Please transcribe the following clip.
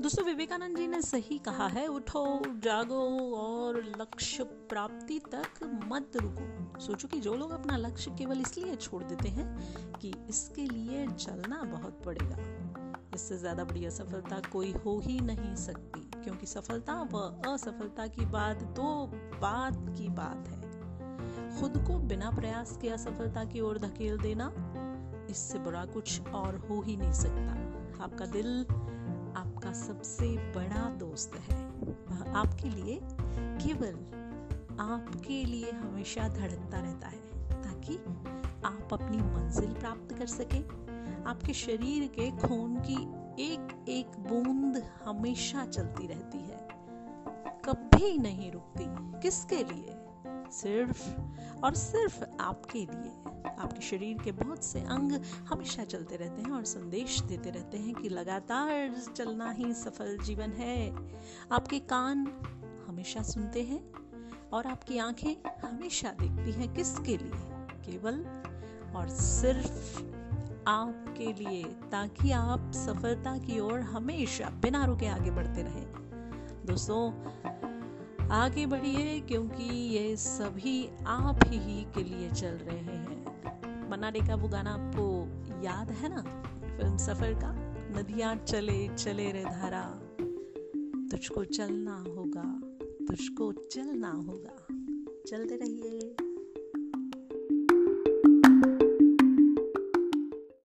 दोस्तों, विवेकानंद जी ने सही कहा है, उठो, जागो और लक्ष्य प्राप्ति तक मत रुको। सोचो कि जो लोग अपना लक्ष्य केवल इसलिए छोड़ देते हैं कि इसके लिए चलना बहुत पड़ेगा। इससे ज़्यादा बड़ी असफलता कोई हो ही नहीं सकती, क्योंकि सफलता व असफलता की बात दो बात की बात है। खुद को बिना प्रयास के असफलता की ओर धकेल देना, इससे बुरा कुछ और हो ही नहीं सकता। आपका दिल आपका सबसे बड़ा दोस्त है। वह आपके लिए केवल आपके लिए हमेशा धड़कता रहता है, ताकि आप अपनी मंजिल प्राप्त कर सके। आपके शरीर के खून की एक एक बूंद हमेशा चलती रहती है। कभी नहीं रुकती। किसके लिए? सिर्फ़ और सिर्फ़ आपके लिए, आपके शरीर के बहुत से अंग हमेशा चलते रहते हैं और संदेश देते रहते हैं कि लगातार चलना ही सफल जीवन है। आपके कान हमेशा सुनते हैं और आपकी आँखें हमेशा देखती हैं किसके लिए? केवल और सिर्फ़ आपके लिए, ताकि आप सफलता की ओर हमेशा, बिना रुके आगे बढ़ते रहें। दोस्तों आगे बढ़िए, क्योंकि ये सभी आप ही के लिए चल रहे हैं। मनाने का वो गाना आपको याद है ना? फ़िल्म सफ़र का? नदियाँ चले चले रे धारा। तुझको चलना होगा, तुझको चलना होगा। चलते रहिए।